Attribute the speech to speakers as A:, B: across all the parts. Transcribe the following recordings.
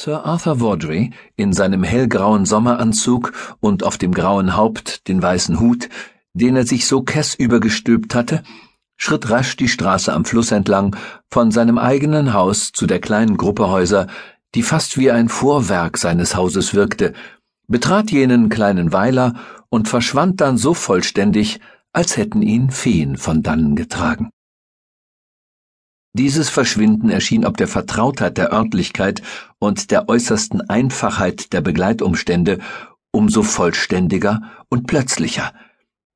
A: Sir Arthur Vawdrey, in seinem hellgrauen Sommeranzug und auf dem grauen Haupt den weißen Hut, den er sich so kess übergestülpt hatte, schritt rasch die Straße am Fluss entlang von seinem eigenen Haus zu der kleinen Gruppe Häuser, die fast wie ein Vorwerk seines Hauses wirkte, betrat jenen kleinen Weiler und verschwand dann so vollständig, als hätten ihn Feen von dannen getragen. Dieses Verschwinden erschien ob der Vertrautheit der Örtlichkeit und der äußersten Einfachheit der Begleitumstände umso vollständiger und plötzlicher.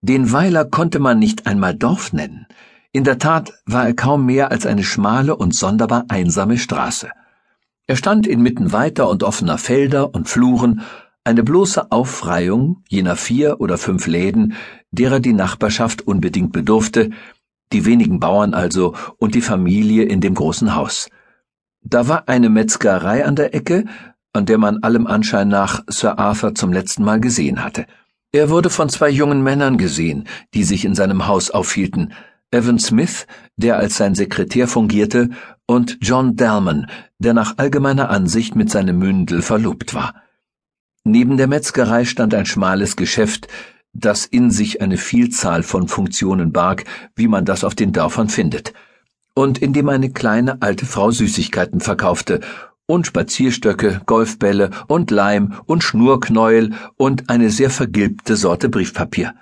A: Den Weiler konnte man nicht einmal Dorf nennen. In der Tat war er kaum mehr als eine schmale und sonderbar einsame Straße. Er stand inmitten weiter und offener Felder und Fluren, eine bloße Aufreihung jener vier oder fünf Läden, derer die Nachbarschaft unbedingt bedurfte, die wenigen Bauern also und die Familie in dem großen Haus. Da war eine Metzgerei an der Ecke, an der man allem Anschein nach Sir Arthur zum letzten Mal gesehen hatte. Er wurde von zwei jungen Männern gesehen, die sich in seinem Haus aufhielten, Evan Smith, der als sein Sekretär fungierte, und John Dalman, der nach allgemeiner Ansicht mit seinem Mündel verlobt war. Neben der Metzgerei stand ein schmales Geschäft, das in sich eine Vielzahl von Funktionen barg, wie man das auf den Dörfern findet, und in dem eine kleine alte Frau Süßigkeiten verkaufte und Spazierstöcke, Golfbälle und Leim und Schnurknäuel und eine sehr vergilbte Sorte Briefpapier.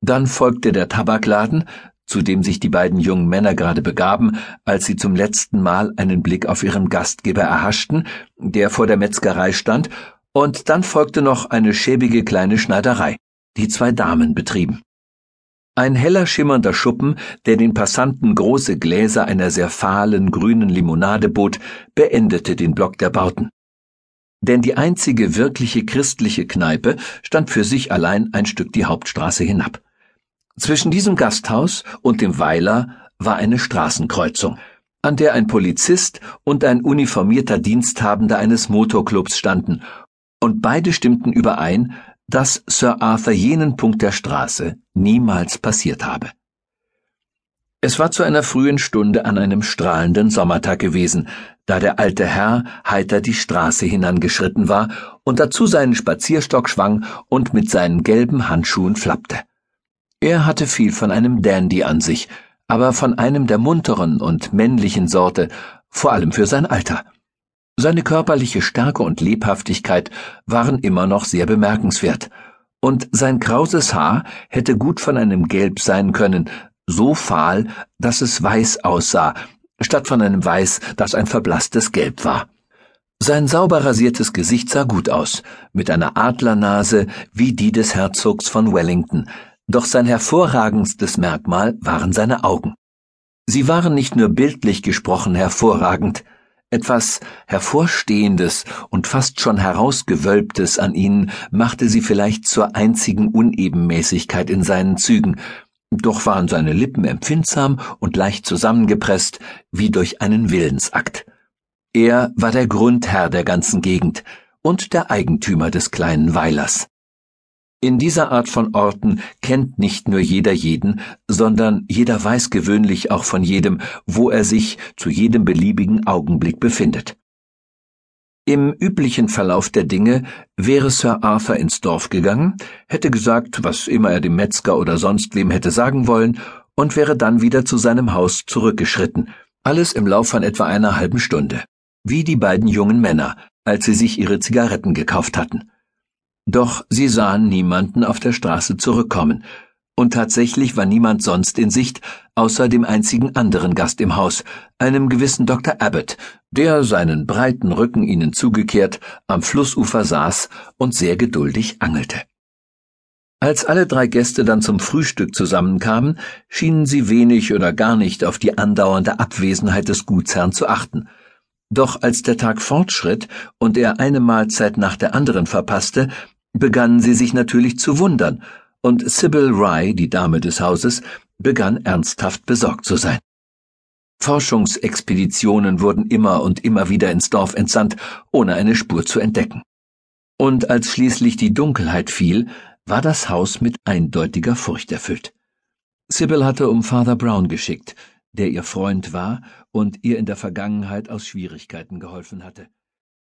A: Dann folgte der Tabakladen, zu dem sich die beiden jungen Männer gerade begaben, als sie zum letzten Mal einen Blick auf ihren Gastgeber erhaschten, der vor der Metzgerei stand, und dann folgte noch eine schäbige kleine Schneiderei die zwei Damen betrieben. Ein heller schimmernder Schuppen, der den Passanten große Gläser einer sehr fahlen grünen Limonade bot, beendete den Block der Bauten. Denn die einzige wirkliche christliche Kneipe stand für sich allein ein Stück die Hauptstraße hinab. Zwischen diesem Gasthaus und dem Weiler war eine Straßenkreuzung, an der ein Polizist und ein uniformierter Diensthabender eines Motorclubs standen, und beide stimmten überein, dass Sir Arthur jenen Punkt der Straße niemals passiert habe. Es war zu einer frühen Stunde an einem strahlenden Sommertag gewesen, da der alte Herr heiter die Straße hinangeschritten war und dazu seinen Spazierstock schwang und mit seinen gelben Handschuhen flappte. Er hatte viel von einem Dandy an sich, aber von einem der munteren und männlichen Sorte, vor allem für sein Alter. Seine körperliche Stärke und Lebhaftigkeit waren immer noch sehr bemerkenswert, und sein krauses Haar hätte gut von einem Gelb sein können, so fahl, dass es weiß aussah, statt von einem Weiß, das ein verblasstes Gelb war. Sein sauber rasiertes Gesicht sah gut aus, mit einer Adlernase wie die des Herzogs von Wellington, doch sein hervorragendstes Merkmal waren seine Augen. Sie waren nicht nur bildlich gesprochen hervorragend, etwas Hervorstehendes und fast schon Herausgewölbtes an ihnen machte sie vielleicht zur einzigen Unebenmäßigkeit in seinen Zügen, doch waren seine Lippen empfindsam und leicht zusammengepresst, wie durch einen Willensakt. Er war der Grundherr der ganzen Gegend und der Eigentümer des kleinen Weilers. In dieser Art von Orten kennt nicht nur jeder jeden, sondern jeder weiß gewöhnlich auch von jedem, wo er sich zu jedem beliebigen Augenblick befindet. Im üblichen Verlauf der Dinge wäre Sir Arthur ins Dorf gegangen, hätte gesagt, was immer er dem Metzger oder sonst wem hätte sagen wollen, und wäre dann wieder zu seinem Haus zurückgeschritten, alles im Lauf von etwa einer halben Stunde, wie die beiden jungen Männer, als sie sich ihre Zigaretten gekauft hatten. Doch sie sahen niemanden auf der Straße zurückkommen, und tatsächlich war niemand sonst in Sicht, außer dem einzigen anderen Gast im Haus, einem gewissen Dr. Abbott, der seinen breiten Rücken ihnen zugekehrt am Flussufer saß und sehr geduldig angelte. Als alle drei Gäste dann zum Frühstück zusammenkamen, schienen sie wenig oder gar nicht auf die andauernde Abwesenheit des Gutsherrn zu achten. Doch als der Tag fortschritt und er eine Mahlzeit nach der anderen verpasste, begannen sie sich natürlich zu wundern, und Sybil Rye, die Dame des Hauses, begann ernsthaft besorgt zu sein. Forschungsexpeditionen wurden immer und immer wieder ins Dorf entsandt, ohne eine Spur zu entdecken. Und als schließlich die Dunkelheit fiel, war das Haus mit eindeutiger Furcht erfüllt. Sybil hatte um Father Brown geschickt, der ihr Freund war und ihr in der Vergangenheit aus Schwierigkeiten geholfen hatte.